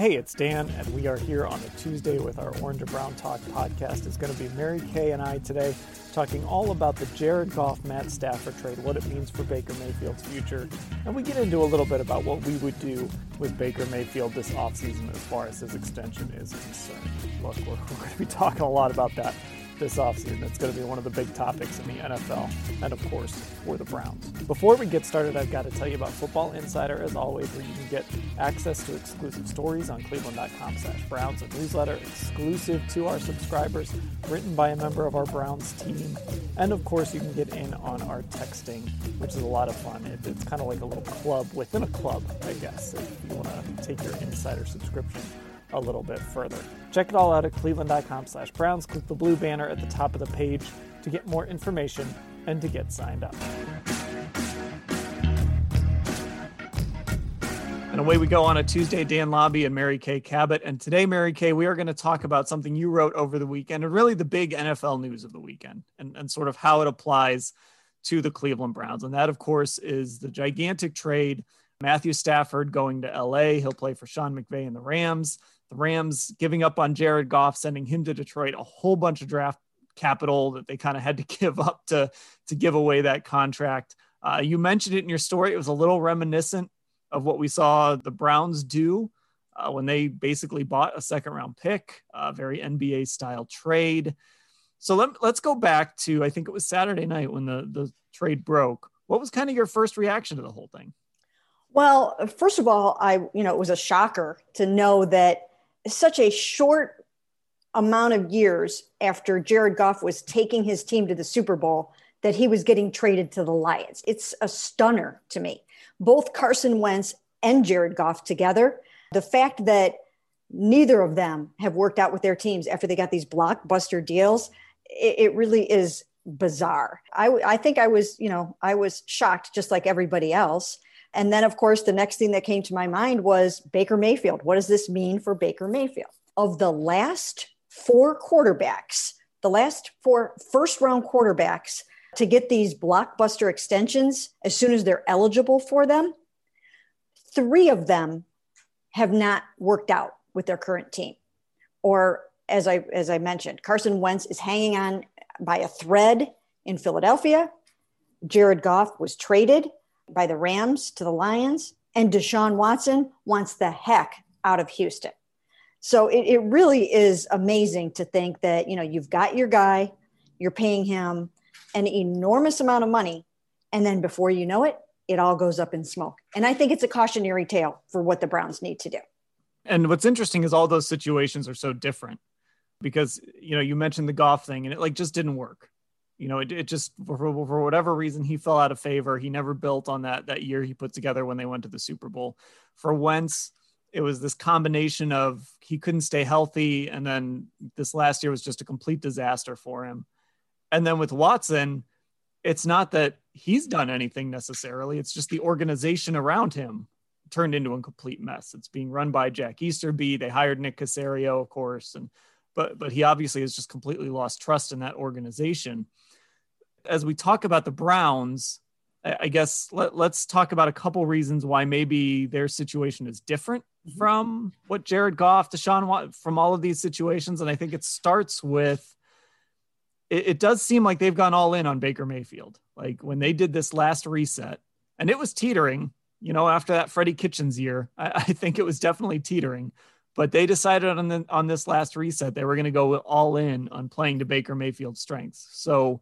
Hey, it's Dan, and we are here on a Tuesday with our Orange and Brown Talk podcast. It's going to be Mary Kay and I today talking all about the Jared Goff Matt Stafford trade, what it means for Baker Mayfield's future, and we get into a little bit about what we would do with Baker Mayfield this offseason as far as his extension is concerned. Look, we're, we're going to be talking a lot about that this offseason. It's going to be one of the big topics in the NFL and, of course, for the Browns. Before we get started, I've got to tell you about Football Insider, as always, where you can get access to exclusive stories on cleveland.com slash Browns, a newsletter exclusive to our subscribers, written by a member of our Browns team. And, of course, you can get in on our texting, which is a lot of fun. It, it's kind of like a little club within a club, I guess, if you want to take your insider subscription a little bit further. Check it all out at cleveland.com slash Browns. Click the blue banner at the top of the page to get more information and to get signed up. And away we go on a Tuesday, Dan Labbe and Mary Kay Cabot. And today, Mary Kay, we are going to talk about something you wrote over the weekend and really the big NFL news of the weekend and, and sort of how it applies to the Cleveland Browns. And that, of course, is the gigantic trade. Matthew Stafford going to LA. He'll play for Sean McVay and the Rams the Rams giving up on Jared Goff, sending him to Detroit, a whole bunch of draft capital that they kind of had to give up to to give away that contract. Uh, you mentioned it in your story. It was a little reminiscent of what we saw the Browns do uh, when they basically bought a second round pick, a very NBA style trade. So let, let's go back to I think it was Saturday night when the the trade broke. What was kind of your first reaction to the whole thing? Well, first of all, I you know it was a shocker to know that such a short amount of years after Jared Goff was taking his team to the Super Bowl that he was getting traded to the Lions. It's a stunner to me. Both Carson Wentz and Jared Goff together. The fact that neither of them have worked out with their teams after they got these blockbuster deals, it, it really is bizarre. I, I think I was, you know, I was shocked just like everybody else. And then, of course, the next thing that came to my mind was Baker Mayfield. What does this mean for Baker Mayfield? Of the last four quarterbacks, the last four first round quarterbacks to get these blockbuster extensions as soon as they're eligible for them, three of them have not worked out with their current team. Or as I as I mentioned, Carson Wentz is hanging on by a thread in Philadelphia. Jared Goff was traded by the Rams to the Lions, and Deshaun Watson wants the heck out of Houston. So it, it really is amazing to think that, you know, you've got your guy, you're paying him an enormous amount of money, and then before you know it, it all goes up in smoke. And I think it's a cautionary tale for what the Browns need to do. And what's interesting is all those situations are so different because, you know, you mentioned the Goff thing and it like just didn't work you know, it, it just for, for whatever reason he fell out of favor. He never built on that that year he put together when they went to the Super Bowl. For Wentz, it was this combination of he couldn't stay healthy, and then this last year was just a complete disaster for him. And then with Watson, it's not that he's done anything necessarily; it's just the organization around him turned into a complete mess. It's being run by Jack Easterby. They hired Nick Caserio, of course, and but but he obviously has just completely lost trust in that organization as we talk about the Browns, I guess let, us talk about a couple reasons why maybe their situation is different mm-hmm. from what Jared Goff, Deshaun, from all of these situations. And I think it starts with it, it does seem like they've gone all in on Baker Mayfield. Like when they did this last reset, and it was teetering, you know, after that Freddie Kitchens year, I, I think it was definitely teetering. But they decided on the, on this last reset they were going to go all in on playing to Baker Mayfield's strengths. So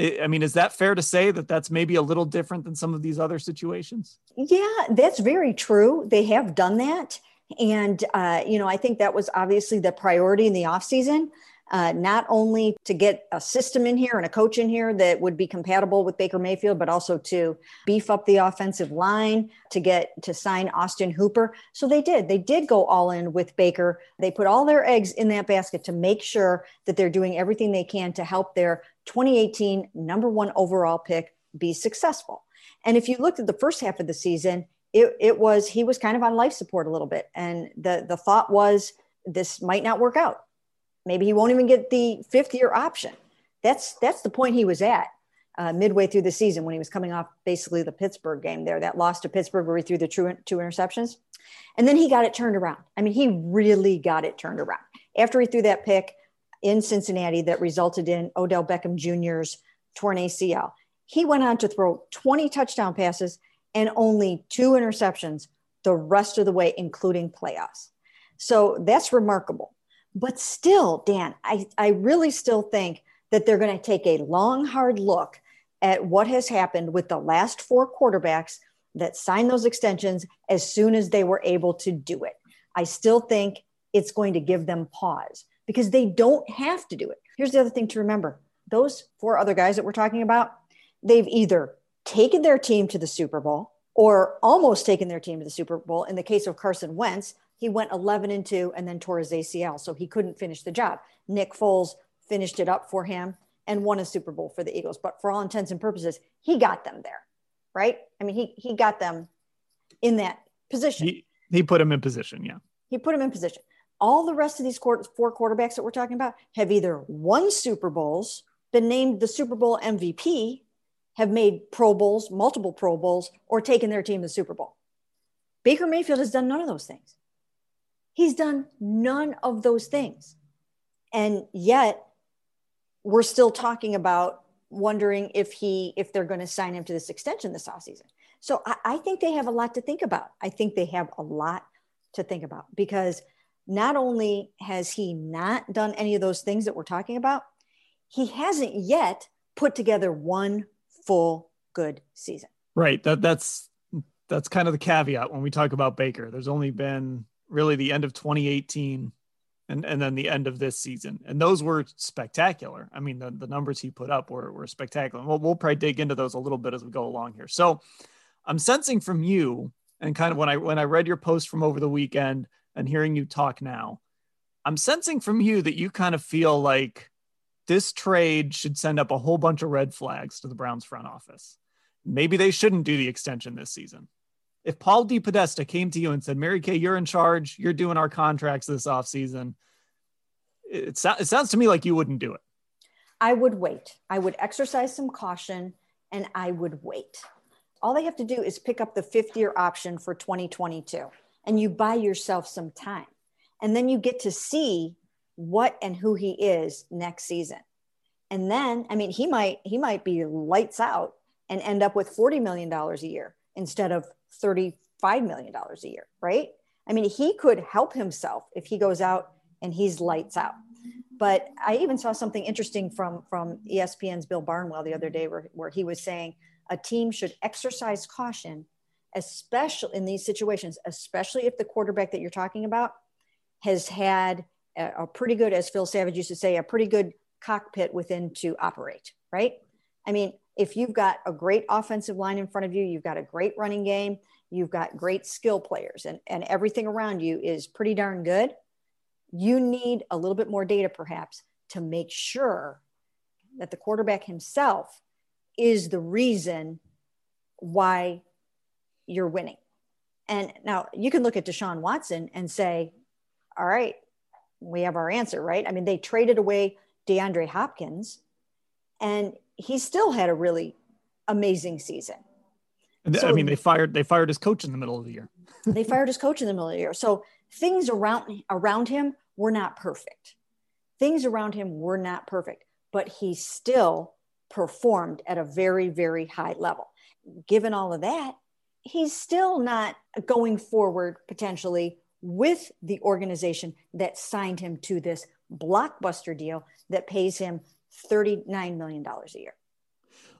I mean, is that fair to say that that's maybe a little different than some of these other situations? Yeah, that's very true. They have done that. And, uh, you know, I think that was obviously the priority in the offseason. Uh, not only to get a system in here and a coach in here that would be compatible with Baker Mayfield, but also to beef up the offensive line, to get to sign Austin Hooper. So they did. They did go all in with Baker. They put all their eggs in that basket to make sure that they're doing everything they can to help their 2018 number one overall pick be successful. And if you looked at the first half of the season, it, it was he was kind of on life support a little bit. And the, the thought was this might not work out Maybe he won't even get the fifth year option. That's that's the point he was at uh, midway through the season when he was coming off basically the Pittsburgh game there, that loss to Pittsburgh where he threw the two, two interceptions. And then he got it turned around. I mean, he really got it turned around. After he threw that pick in Cincinnati that resulted in Odell Beckham Jr.'s torn ACL, he went on to throw 20 touchdown passes and only two interceptions the rest of the way, including playoffs. So that's remarkable. But still, Dan, I, I really still think that they're going to take a long, hard look at what has happened with the last four quarterbacks that signed those extensions as soon as they were able to do it. I still think it's going to give them pause because they don't have to do it. Here's the other thing to remember those four other guys that we're talking about, they've either taken their team to the Super Bowl or almost taken their team to the Super Bowl. In the case of Carson Wentz, he went 11 and 2 and then tore his ACL. So he couldn't finish the job. Nick Foles finished it up for him and won a Super Bowl for the Eagles. But for all intents and purposes, he got them there, right? I mean, he, he got them in that position. He, he put him in position, yeah. He put him in position. All the rest of these four quarterbacks that we're talking about have either won Super Bowls, been named the Super Bowl MVP, have made Pro Bowls, multiple Pro Bowls, or taken their team to the Super Bowl. Baker Mayfield has done none of those things. He's done none of those things. And yet we're still talking about wondering if he if they're going to sign him to this extension this offseason. So I, I think they have a lot to think about. I think they have a lot to think about because not only has he not done any of those things that we're talking about, he hasn't yet put together one full good season. Right. That that's that's kind of the caveat when we talk about Baker. There's only been really the end of 2018 and, and then the end of this season. And those were spectacular. I mean, the, the numbers he put up were, were spectacular. We'll, we'll probably dig into those a little bit as we go along here. So I'm sensing from you and kind of when I, when I read your post from over the weekend and hearing you talk now, I'm sensing from you that you kind of feel like this trade should send up a whole bunch of red flags to the Browns front office. Maybe they shouldn't do the extension this season if Paul DePodesta came to you and said, Mary Kay, you're in charge, you're doing our contracts this offseason, it, it sounds to me like you wouldn't do it. I would wait. I would exercise some caution and I would wait. All they have to do is pick up the fifth year option for 2022 and you buy yourself some time. And then you get to see what and who he is next season. And then, I mean, he might he might be lights out and end up with 40 million dollars a year instead of $35 million a year, right? I mean, he could help himself if he goes out and he's lights out. But I even saw something interesting from, from ESPN's Bill Barnwell the other day where, where he was saying a team should exercise caution, especially in these situations, especially if the quarterback that you're talking about has had a, a pretty good, as Phil Savage used to say, a pretty good cockpit within to operate, right? I mean, if you've got a great offensive line in front of you, you've got a great running game, you've got great skill players, and, and everything around you is pretty darn good, you need a little bit more data perhaps to make sure that the quarterback himself is the reason why you're winning. And now you can look at Deshaun Watson and say, all right, we have our answer, right? I mean, they traded away DeAndre Hopkins and he still had a really amazing season. So, I mean, they fired they fired his coach in the middle of the year. they fired his coach in the middle of the year. So things around around him were not perfect. Things around him were not perfect, but he still performed at a very very high level. Given all of that, he's still not going forward potentially with the organization that signed him to this blockbuster deal that pays him $39 million a year.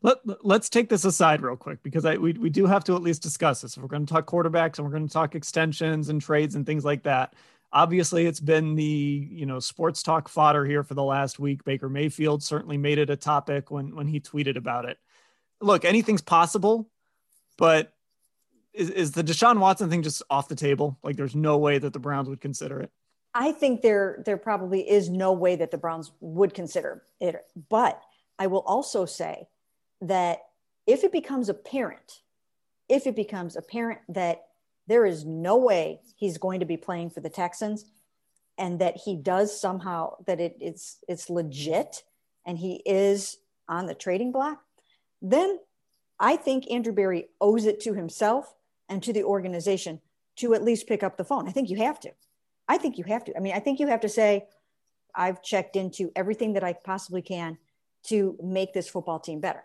Let, let's take this aside real quick because I, we, we do have to at least discuss this. If we're going to talk quarterbacks and we're going to talk extensions and trades and things like that, Obviously, it's been the you know sports talk fodder here for the last week. Baker Mayfield certainly made it a topic when when he tweeted about it. Look, anything's possible, but is, is the Deshaun Watson thing just off the table? Like, there's no way that the Browns would consider it. I think there there probably is no way that the Browns would consider it. But I will also say that if it becomes apparent, if it becomes apparent that there is no way he's going to be playing for the Texans and that he does somehow that it, it's it's legit and he is on the trading block, then I think Andrew Berry owes it to himself and to the organization to at least pick up the phone. I think you have to. I think you have to. I mean, I think you have to say, I've checked into everything that I possibly can to make this football team better.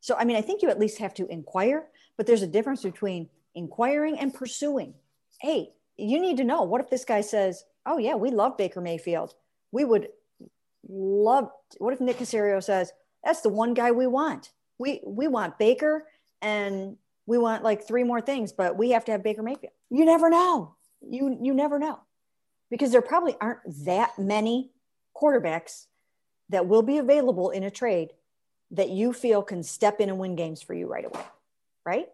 So, I mean, I think you at least have to inquire, but there's a difference between inquiring and pursuing. Hey, you need to know what if this guy says, Oh, yeah, we love Baker Mayfield. We would love, what if Nick Caserio says, That's the one guy we want? We, we want Baker and we want like three more things, but we have to have Baker Mayfield. You never know. You, you never know because there probably aren't that many quarterbacks that will be available in a trade that you feel can step in and win games for you right away. Right.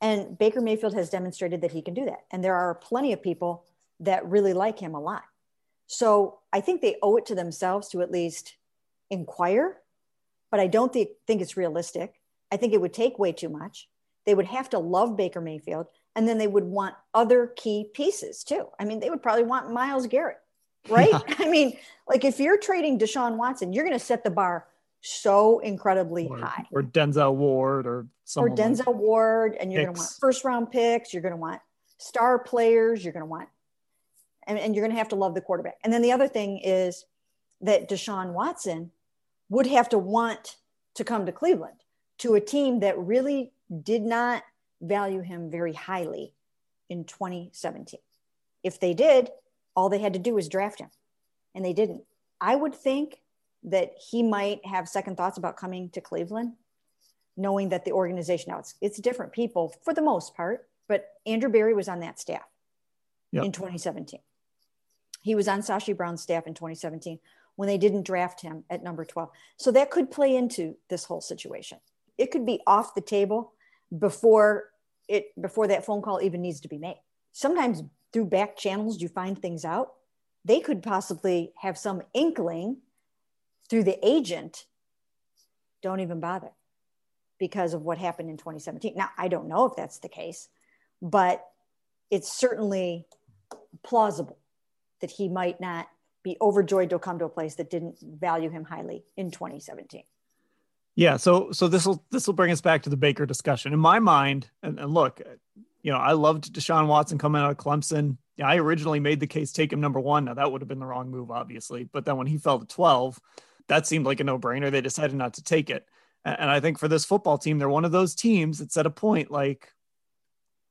And Baker Mayfield has demonstrated that he can do that. And there are plenty of people that really like him a lot. So I think they owe it to themselves to at least inquire, but I don't think, think it's realistic. I think it would take way too much. They would have to love Baker Mayfield and then they would want other key pieces too. I mean, they would probably want Myles Garrett, right? Yeah. I mean, like if you're trading Deshaun Watson, you're going to set the bar so incredibly or, high. Or Denzel Ward or or Denzel like Ward, and you're going to want first round picks. You're going to want star players. You're going to want, and, and you're going to have to love the quarterback. And then the other thing is that Deshaun Watson would have to want to come to Cleveland to a team that really did not value him very highly in 2017. If they did, all they had to do was draft him, and they didn't. I would think that he might have second thoughts about coming to Cleveland, knowing that the organization now it's it's different people for the most part, but Andrew Berry was on that staff yep. in 2017. He was on Sashi Brown's staff in 2017 when they didn't draft him at number 12. So that could play into this whole situation. It could be off the table before it before that phone call even needs to be made. Sometimes through back channels you find things out. They could possibly have some inkling through the agent. Don't even bother because of what happened in 2017. Now, I don't know if that's the case, but it's certainly plausible that he might not be overjoyed to come to a place that didn't value him highly in 2017. Yeah, so so this will this will bring us back to the Baker discussion. In my mind, and, and look, you know, I loved Deshaun Watson coming out of Clemson. I originally made the case take him number one. Now that would have been the wrong move, obviously. But then when he fell to 12, that seemed like a no-brainer. They decided not to take it. And, and I think for this football team, they're one of those teams that set a point like,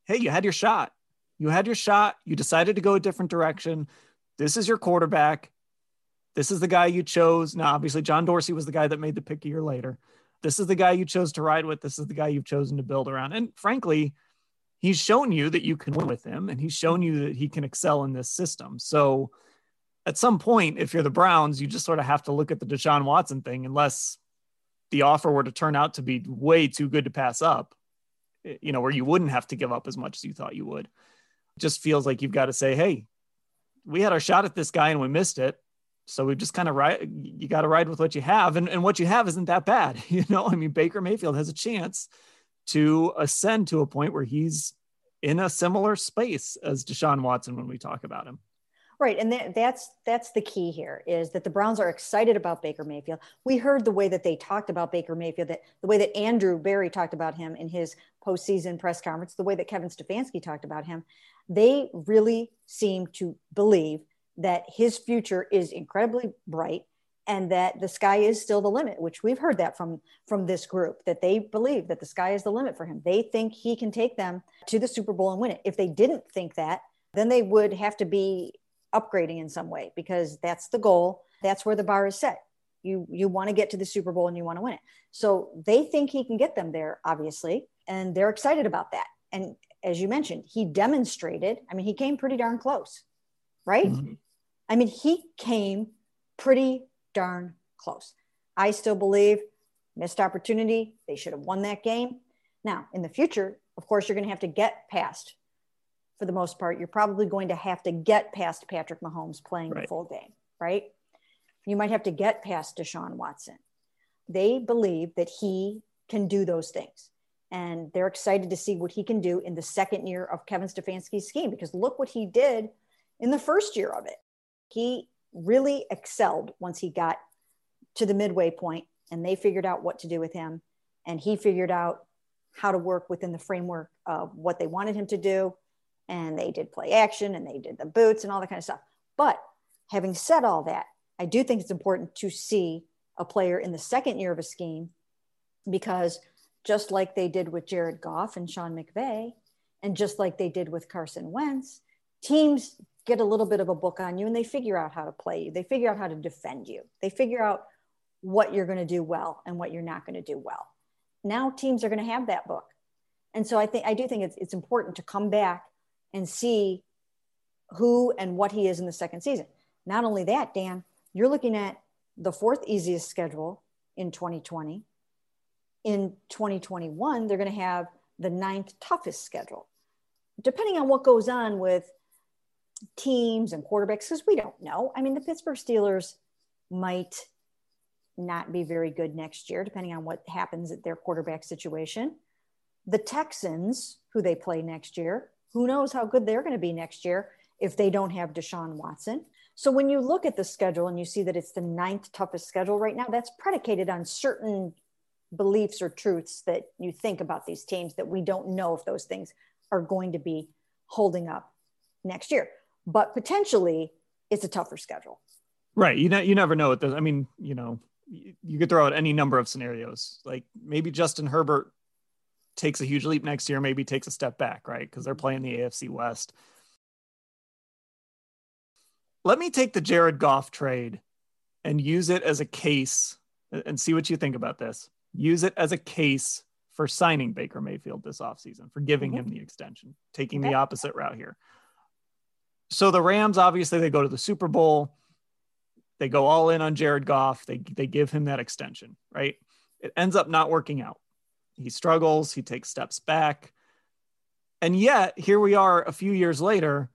hey, you had your shot. You had your shot. You decided to go a different direction. This is your quarterback. This is the guy you chose. Now, obviously, John Dorsey was the guy that made the pick a year later. This is the guy you chose to ride with. This is the guy you've chosen to build around. And frankly, he's shown you that you can win with him and he's shown you that he can excel in this system. So at some point, if you're the Browns, you just sort of have to look at the Deshaun Watson thing, unless the offer were to turn out to be way too good to pass up, eh, you know, where you wouldn't have to give up as much as you thought you would. It just feels like you've got to say, hey, we had our shot at this guy and we missed it. So we just kind of ride, you got to ride with what you have. And, and what you have isn't that bad. You know, I mean, Baker Mayfield has a chance to ascend to a point where he's in a similar space as Deshaun Watson when we talk about him. Right, and that, that's that's the key here is that the Browns are excited about Baker Mayfield. We heard the way that they talked about Baker Mayfield, that the way that Andrew Berry talked about him in his postseason press conference, the way that Kevin Stefanski talked about him. They really seem to believe that his future is incredibly bright and that the sky is still the limit which we've heard that from from this group that they believe that the sky is the limit for him. They think he can take them to the super bowl and win it. If they didn't think that then they would have to be upgrading in some way because that's the goal. That's where the bar is set. You you want to get to the super bowl and you want to win it. So they think he can get them there obviously and they're excited about that. And as you mentioned he demonstrated i mean he came pretty darn close right? Mm-hmm. I mean, he came pretty darn close. I still believe missed opportunity. They should have won that game. Now, in the future, of course, you're going to have to get past, for the most part, you're probably going to have to get past Patrick Mahomes playing right. the full game, right? You might have to get past Deshaun Watson. They believe that he can do those things. And they're excited to see what he can do in the second year of Kevin Stefanski's scheme because look what he did in the first year of it. He really excelled once he got to the midway point and they figured out what to do with him. And he figured out how to work within the framework of what they wanted him to do. And they did play action and they did the boots and all that kind of stuff. But having said all that, I do think it's important to see a player in the second year of a scheme because just like they did with Jared Goff and Sean McVay, and just like they did with Carson Wentz, teams get a little bit of a book on you and they figure out how to play you. They figure out how to defend you. They figure out what you're going to do well and what you're not going to do well. Now teams are going to have that book. And so I think I do think it's, it's important to come back and see who and what he is in the second season. Not only that, Dan, you're looking at the fourth easiest schedule in 2020. In 2021, they're going to have the ninth toughest schedule. Depending on what goes on with teams and quarterbacks, because we don't know. I mean, the Pittsburgh Steelers might not be very good next year, depending on what happens at their quarterback situation. The Texans, who they play next year, who knows how good they're going to be next year if they don't have Deshaun Watson. So when you look at the schedule and you see that it's the ninth toughest schedule right now, that's predicated on certain beliefs or truths that you think about these teams that we don't know if those things are going to be holding up next year. But potentially it's a tougher schedule. Right. You know, you never know what this, I mean, you know, you could throw out any number of scenarios. Like maybe Justin Herbert takes a huge leap next year, maybe takes a step back, right? Because they're playing the AFC West. Let me take the Jared Goff trade and use it as a case and see what you think about this. Use it as a case for signing Baker Mayfield this offseason, for giving mm-hmm. him the extension, taking okay. the opposite route here. So the Rams, obviously, they go to the Super Bowl they go all in on Jared Goff. They they give him that extension, right? It ends up not working out. He struggles, he takes steps back. And yet, here we are a few years later,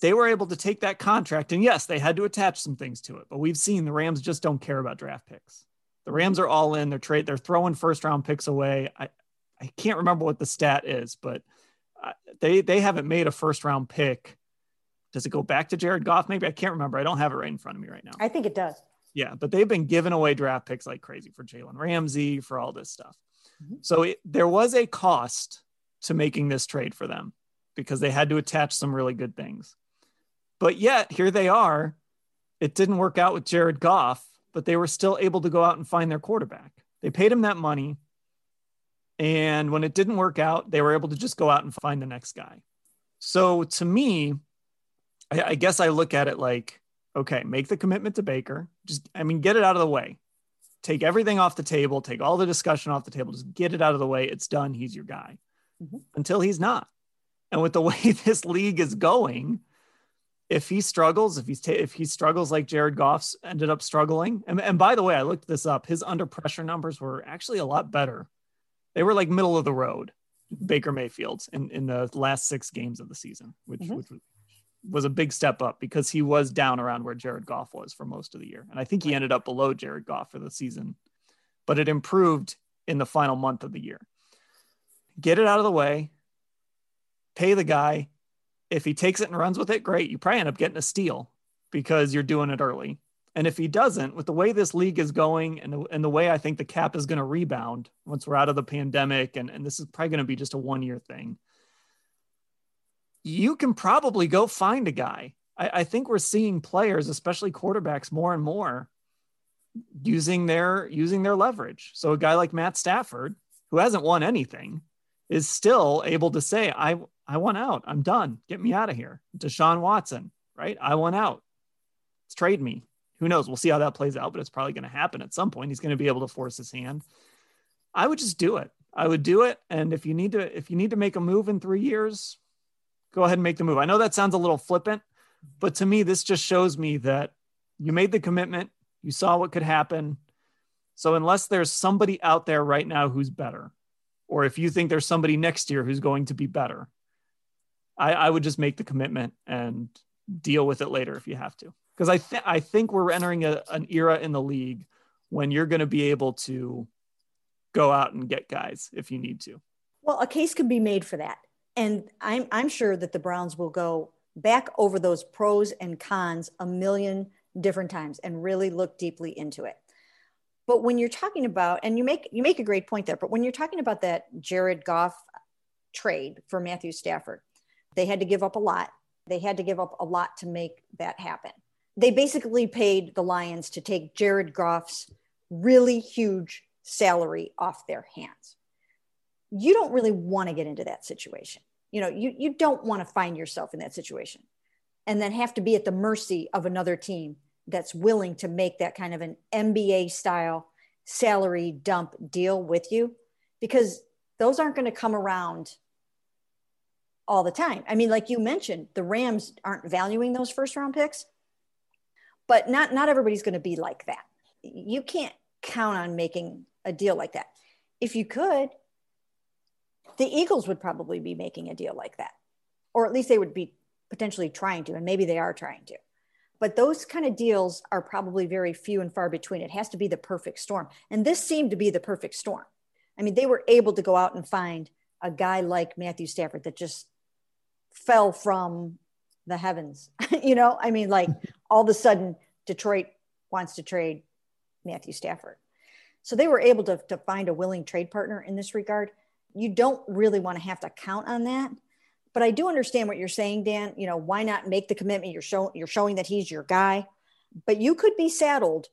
they were able to take that contract and yes, they had to attach some things to it, but we've seen the Rams just don't care about draft picks. The Rams are all in, they're trade they're throwing first round picks away. I I can't remember what the stat is, but uh, they they haven't made a first round pick does it go back to Jared Goff? Maybe I can't remember. I don't have it right in front of me right now. I think it does. Yeah, but they've been giving away draft picks like crazy for Jalen Ramsey, for all this stuff. Mm-hmm. So it, there was a cost to making this trade for them because they had to attach some really good things. But yet, here they are. It didn't work out with Jared Goff, but they were still able to go out and find their quarterback. They paid him that money. And when it didn't work out, they were able to just go out and find the next guy. So to me, I, I guess I look at it like, okay, make the commitment to Baker. Just, I mean, get it out of the way. Take everything off the table. Take all the discussion off the table. Just get it out of the way. It's done. He's your guy mm-hmm. until he's not. And with the way this league is going, if he struggles, if he's ta- if he struggles like Jared Goff's ended up struggling, and, and by the way, I looked this up. His under pressure numbers were actually a lot better. They were like middle of the road. Baker Mayfield's in, in the last six games of the season, which, mm-hmm. which was was a big step up because he was down around where Jared Goff was for most of the year. And I think he ended up below Jared Goff for the season, but it improved in the final month of the year. Get it out of the way, pay the guy. If he takes it and runs with it, great. You probably end up getting a steal because you're doing it early. And if he doesn't, with the way this league is going and the, and the way I think the cap is going to rebound once we're out of the pandemic, and, and this is probably going to be just a one year thing, you can probably go find a guy. I, I think we're seeing players, especially quarterbacks, more and more using their using their leverage. So a guy like Matt Stafford, who hasn't won anything, is still able to say, I I want out. I'm done. Get me out of here. Deshaun Watson, right? I want out. Let's trade me. Who knows? We'll see how that plays out, but it's probably going to happen at some point. He's going to be able to force his hand. I would just do it. I would do it. And if you need to, if you need to make a move in three years, go ahead and make the move. I know that sounds a little flippant, But to me, this just shows me that you made the commitment, you saw what could happen. So unless there's somebody out there right now who's better, or if you think there's somebody next year who's going to be better, I, I would just make the commitment and deal with it later if you have to. Because I think I think we're entering a, an era in the league when you're going to be able to go out and get guys if you need to. Well, a case could be made for that. And I'm, I'm sure that the Browns will go back over those pros and cons a million different times and really look deeply into it. But when you're talking about, and you make you make a great point there, but when you're talking about that Jared Goff trade for Matthew Stafford, they had to give up a lot. They had to give up a lot to make that happen. They basically paid the Lions to take Jared Goff's really huge salary off their hands. You don't really want to get into that situation. You know, you, you don't want to find yourself in that situation and then have to be at the mercy of another team that's willing to make that kind of an NBA style salary dump deal with you because those aren't going to come around all the time. I mean, like you mentioned, the Rams aren't valuing those first round picks, but not not everybody's going to be like that. You can't count on making a deal like that. If you could, the Eagles would probably be making a deal like that, or at least they would be potentially trying to, and maybe they are trying to. But those kind of deals are probably very few and far between. It has to be the perfect storm. And this seemed to be the perfect storm. I mean, they were able to go out and find a guy like Matthew Stafford that just fell from the heavens. you know, I mean, like all of a sudden, Detroit wants to trade Matthew Stafford. So they were able to, to find a willing trade partner in this regard. You don't really want to have to count on that but I do understand what you're saying, Dan. You know, why not make the commitment? You're showing you're showing that he's your guy, but you could be saddled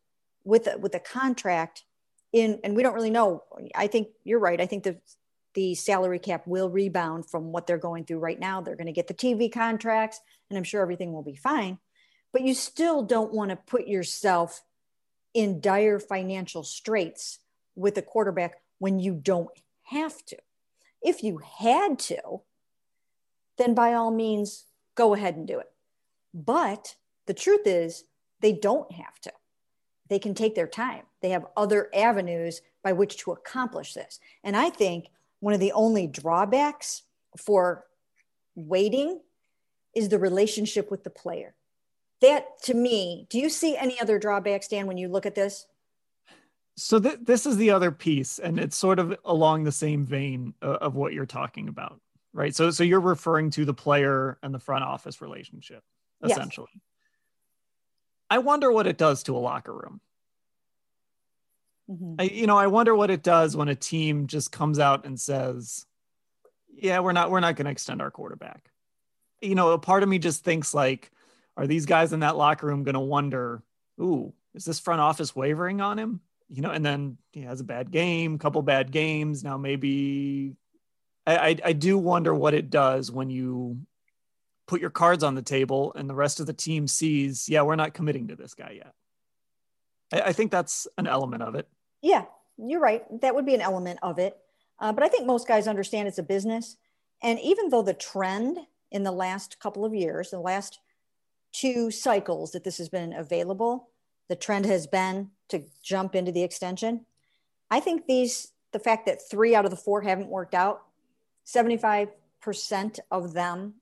with a, with a contract in, and we don't really know. I think you're right. I think the the salary cap will rebound from what they're going through right now. They're going to get the TV contracts, and I'm sure everything will be fine. But you still don't want to put yourself in dire financial straits with a quarterback when you don't have to. If you had to, then by all means, go ahead and do it. But the truth is, they don't have to. They can take their time. They have other avenues by which to accomplish this. And I think one of the only drawbacks for waiting is the relationship with the player. That to me, do you see any other drawbacks, Dan, when you look at this? So th- this is the other piece, and it's sort of along the same vein of, of what you're talking about right? So so you're referring to the player and the front office relationship essentially. Yes. I wonder what it does to a locker room. Mm-hmm. I, you know, I wonder what it does when a team just comes out and says, "Yeah, we're not we're not going to extend our quarterback." You know, a part of me just thinks like, are these guys in that locker room going to wonder, "Ooh, is this front office wavering on him?" You know, and then he has a bad game, couple bad games. Now maybe I, I, do wonder what it does when you put your cards on the table and the rest of the team sees, yeah, we're not committing to this guy yet. I, I think that's an element of it. Yeah, you're right. That would be an element of it. Uh, but I think most guys understand it's a business. And even though the trend in the last couple of years, the last two cycles that this has been available, the trend has been to jump into the extension. I think these, the fact that three out of the four haven't worked out 75% of them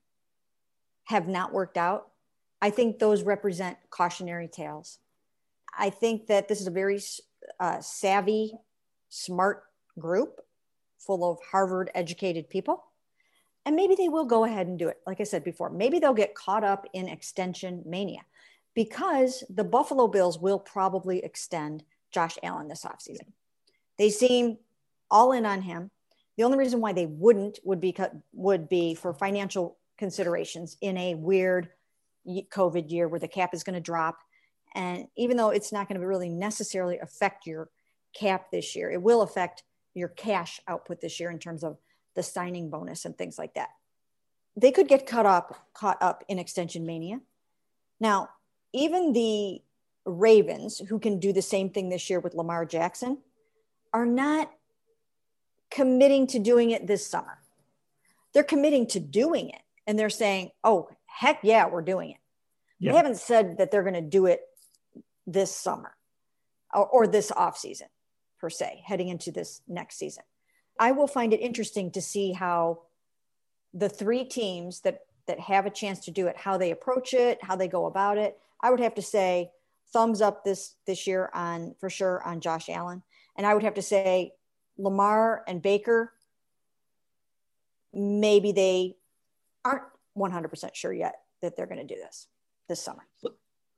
have not worked out. I think those represent cautionary tales. I think that this is a very uh, savvy, smart group full of Harvard educated people. And maybe they will go ahead and do it. Like I said before, maybe they'll get caught up in extension mania because the Buffalo Bills will probably extend Josh Allen this offseason. They seem all in on him. The only reason why they wouldn't would be would be for financial considerations in a weird COVID year where the cap is going to drop. And even though it's not going to really necessarily affect your cap this year, it will affect your cash output this year in terms of the signing bonus and things like that. They could get caught up caught up in extension mania. Now, even the Ravens, who can do the same thing this year with Lamar Jackson, are not committing to doing it this summer. They're committing to doing it and they're saying, oh, heck yeah, we're doing it. Yeah. They haven't said that they're going to do it this summer or, or this off season per se, heading into this next season. I will find it interesting to see how the three teams that that have a chance to do it, how they approach it, how they go about it. I would have to say thumbs up this this year on for sure on Josh Allen, and I would have to say Lamar and Baker. Maybe they aren't 100% sure yet that they're going to do this this summer.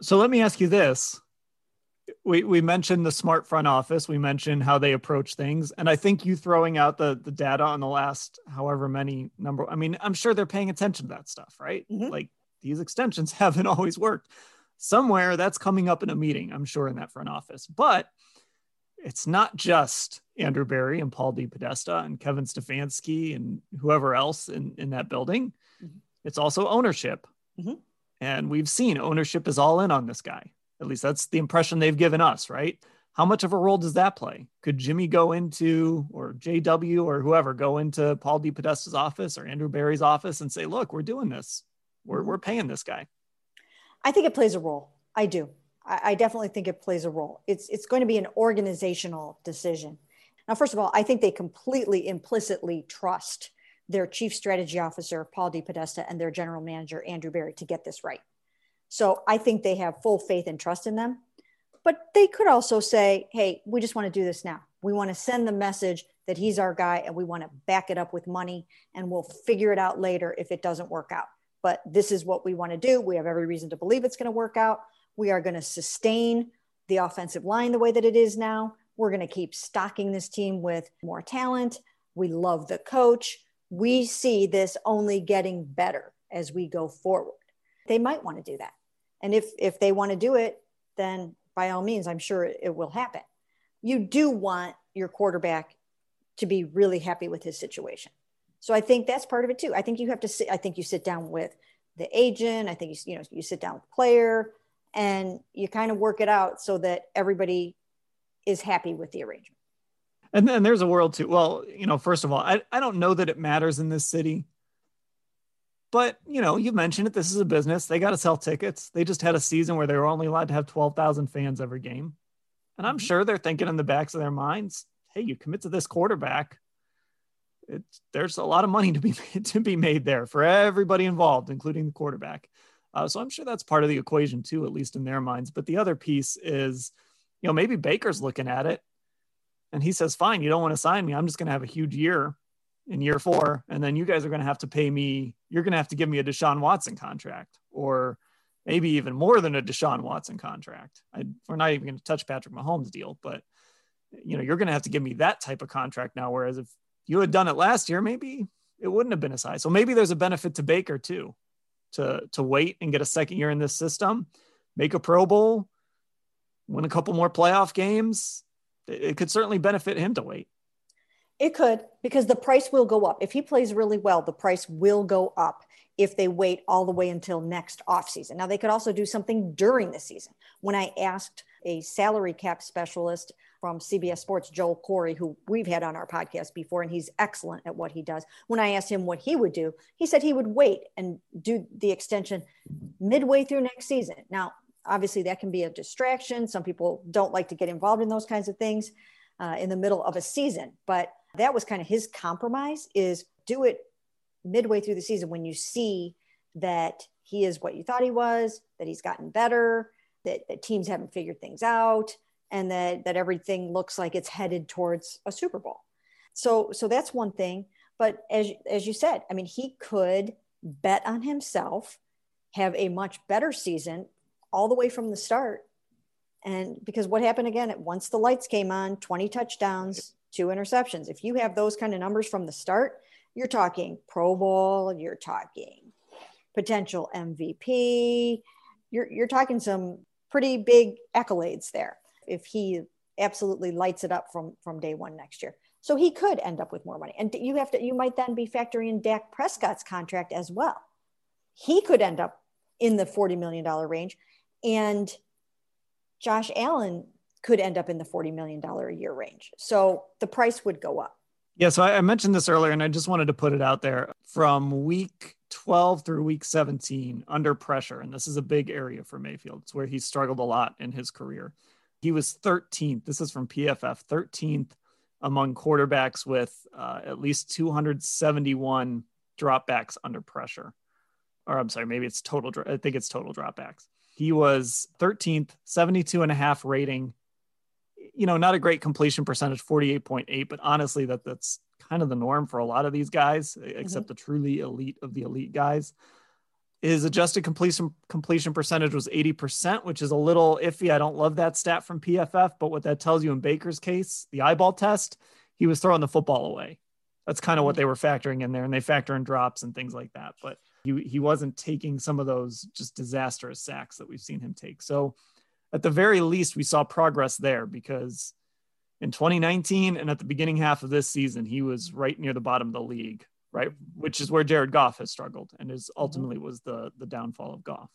So let me ask you this. We, we mentioned the smart front office. We mentioned how they approach things. And I think you throwing out the, the data on the last however many number, I mean, I'm sure they're paying attention to that stuff, right? Mm-hmm. Like these extensions haven't always worked. Somewhere that's coming up in a meeting, I'm sure, in that front office. But it's not just Andrew Berry and Paul DePodesta and Kevin Stefanski and whoever else in, in that building. Mm-hmm. It's also ownership. Mm-hmm. And we've seen ownership is all in on this guy. At least that's the impression they've given us, right? How much of a role does that play? Could Jimmy go into, or JW or whoever go into Paul DePodesta's office or Andrew Berry's office and say, look, we're doing this. We're, we're paying this guy. I think it plays a role. I do. I, I definitely think it plays a role. It's, it's going to be an organizational decision. Now, first of all, I think they completely implicitly trust their chief strategy officer, Paul D. DePodesta, and their general manager, Andrew Berry, to get this right. So I think they have full faith and trust in them. But they could also say, hey, we just want to do this now. We want to send the message that he's our guy and we want to back it up with money and we'll figure it out later if it doesn't work out. But this is what we want to do. We have every reason to believe it's going to work out. We are going to sustain the offensive line the way that it is now. We're going to keep stocking this team with more talent. We love the coach we see this only getting better as we go forward. They might want to do that. And if if they want to do it, then by all means, I'm sure it, will happen. You do want your quarterback to be really happy with his situation. So I think that's part of it too. I think you have to sit, I think you sit down with the agent. I think you, you know, you sit down with the player and you kind of work it out so that everybody is happy with the arrangement. And then there's a world too. Well, you know, first of all, I, I don't know that it matters in this city. But, you know, you mentioned it. This is a business. They got to sell tickets. They just had a season where they were only allowed to have 12,000 fans every game. And I'm mm-hmm. sure they're thinking in the backs of their minds, hey, you commit to this quarterback. There's a lot of money to be to be made there for everybody involved, including the quarterback. Uh, so I'm sure that's part of the equation too, at least in their minds. But the other piece is, you know, maybe Baker's looking at it and he says, fine, you don't want to sign me. I'm just going to have a huge year in year four. And then you guys are going to have to pay me. You're going to have to give me a Deshaun Watson contract or maybe even more than a Deshaun Watson contract. I, we're not even going to touch Patrick Mahomes deal, but you know, you're going to have to give me that type of contract now. Whereas if you had done it last year, maybe it wouldn't have been as high. So maybe there's a benefit to Baker too, to, to wait and get a second year in this system, make a Pro Bowl, win a couple more playoff games, it could certainly benefit him to wait. It could because the price will go up. If he plays really well, the price will go up if they wait all the way until next offseason. Now, they could also do something during the season. When I asked a salary cap specialist from CBS Sports, Joel Corry, who we've had on our podcast before, and he's excellent at what he does. When I asked him what he would do, he said he would wait and do the extension midway through next season. Now, obviously that can be a distraction. Some people don't like to get involved in those kinds of things uh, in the middle of a season, but that was kind of his compromise is do it midway through the season when you see that he is what you thought he was, that he's gotten better, that, that teams haven't figured things out, and that, that everything looks like it's headed towards a Super Bowl. So, so that's one thing. But as, as you said, I mean, he could bet on himself, have a much better season, all the way from the start. And because what happened again, once the lights came on, 20 touchdowns, two interceptions. If you have those kind of numbers from the start, you're talking Pro Bowl, you're talking potential MVP, you're, you're talking some pretty big accolades there if he absolutely lights it up from, from day one next year. So he could end up with more money. And you have to, you might then be factoring in Dak Prescott's contract as well. He could end up in the $40 million range. And Josh Allen could end up in the $40 million a year range. So the price would go up. Yeah. So I mentioned this earlier and I just wanted to put it out there from week 12 through week 17 under pressure. And this is a big area for Mayfield. It's where he struggled a lot in his career. He was 13th. This is from PFF, 13th among quarterbacks with uh, at least 271 dropbacks under pressure. Or I'm sorry, maybe it's total. I think it's total dropbacks. He was 13th, 72 and a half rating. You know, not a great completion percentage, 48.8, but honestly, that that's kind of the norm for a lot of these guys, except mm-hmm. the truly elite of the elite guys. His adjusted completion completion percentage was 80%, which is a little iffy. I don't love that stat from PFF, but what that tells you in Baker's case, the eyeball test, he was throwing the football away. That's kind of what mm-hmm. they were factoring in there, and they factor in drops and things like that. But he he wasn't taking some of those just disastrous sacks that we've seen him take. So at the very least, we saw progress there because in 2019 and at the beginning half of this season, he was right near the bottom of the league, right? Which is where Jared Goff has struggled and is mm-hmm. ultimately was the the downfall of Goff.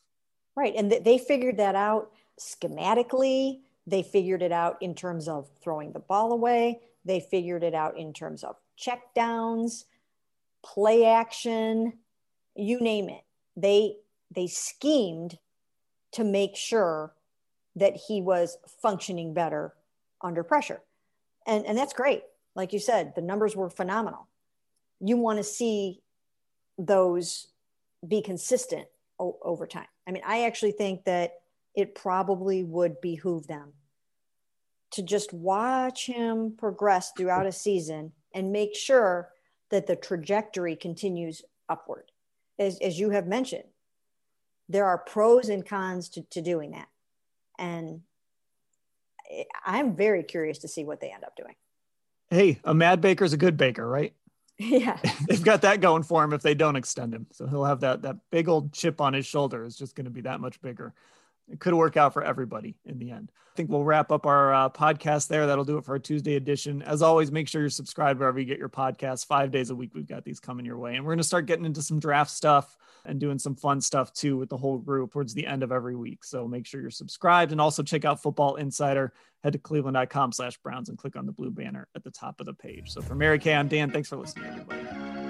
Right, and th- they figured that out schematically. They figured it out in terms of throwing the ball away. They figured it out in terms of check downs, play action, you name it. They they schemed to make sure that he was functioning better under pressure and and that's great. Like you said the numbers were phenomenal. You want to see those be consistent o- over time. I mean i actually think that it probably would behoove them to just watch him progress throughout a season and make sure that the trajectory continues upward. As, as you have mentioned there are pros and cons to, to doing that. And I'm very curious to see what they end up doing. Hey, a mad baker is a good baker, right? Yeah. They've got that going for him if they don't extend him. So he'll have that that big old chip on his shoulder is just going to be that much bigger. It could work out for everybody in the end. I think we'll wrap up our uh, podcast there. That'll do it for our Tuesday edition. As always, make sure you're subscribed wherever you get your podcasts. Five days a week, we've got these coming your way. And we're going to start getting into some draft stuff and doing some fun stuff too with the whole group towards the end of every week. So make sure you're subscribed and also check out Football Insider. Head to cleveland.com slash Browns and click on the blue banner at the top of the page. So for Mary Kay, I'm Dan. Thanks for listening, everybody.